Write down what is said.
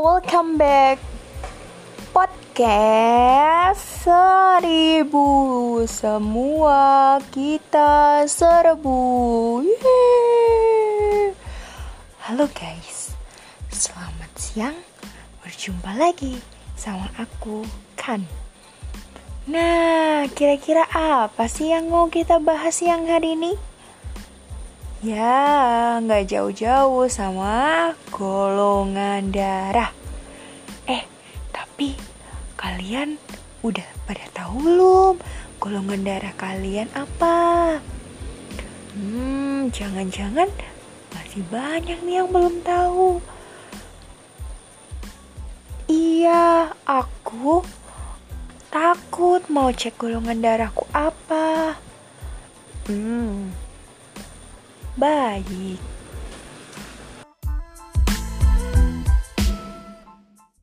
welcome back podcast seribu semua kita serbu. Yeay. Halo guys, selamat siang. Berjumpa lagi sama aku Kan. Nah, kira-kira apa sih yang mau kita bahas siang hari ini? Ya, nggak jauh-jauh sama golongan darah. Kalian udah pada tahu belum golongan darah kalian apa? Hmm, jangan-jangan masih banyak nih yang belum tahu. Iya, aku takut mau cek golongan darahku apa. Hmm, Baik,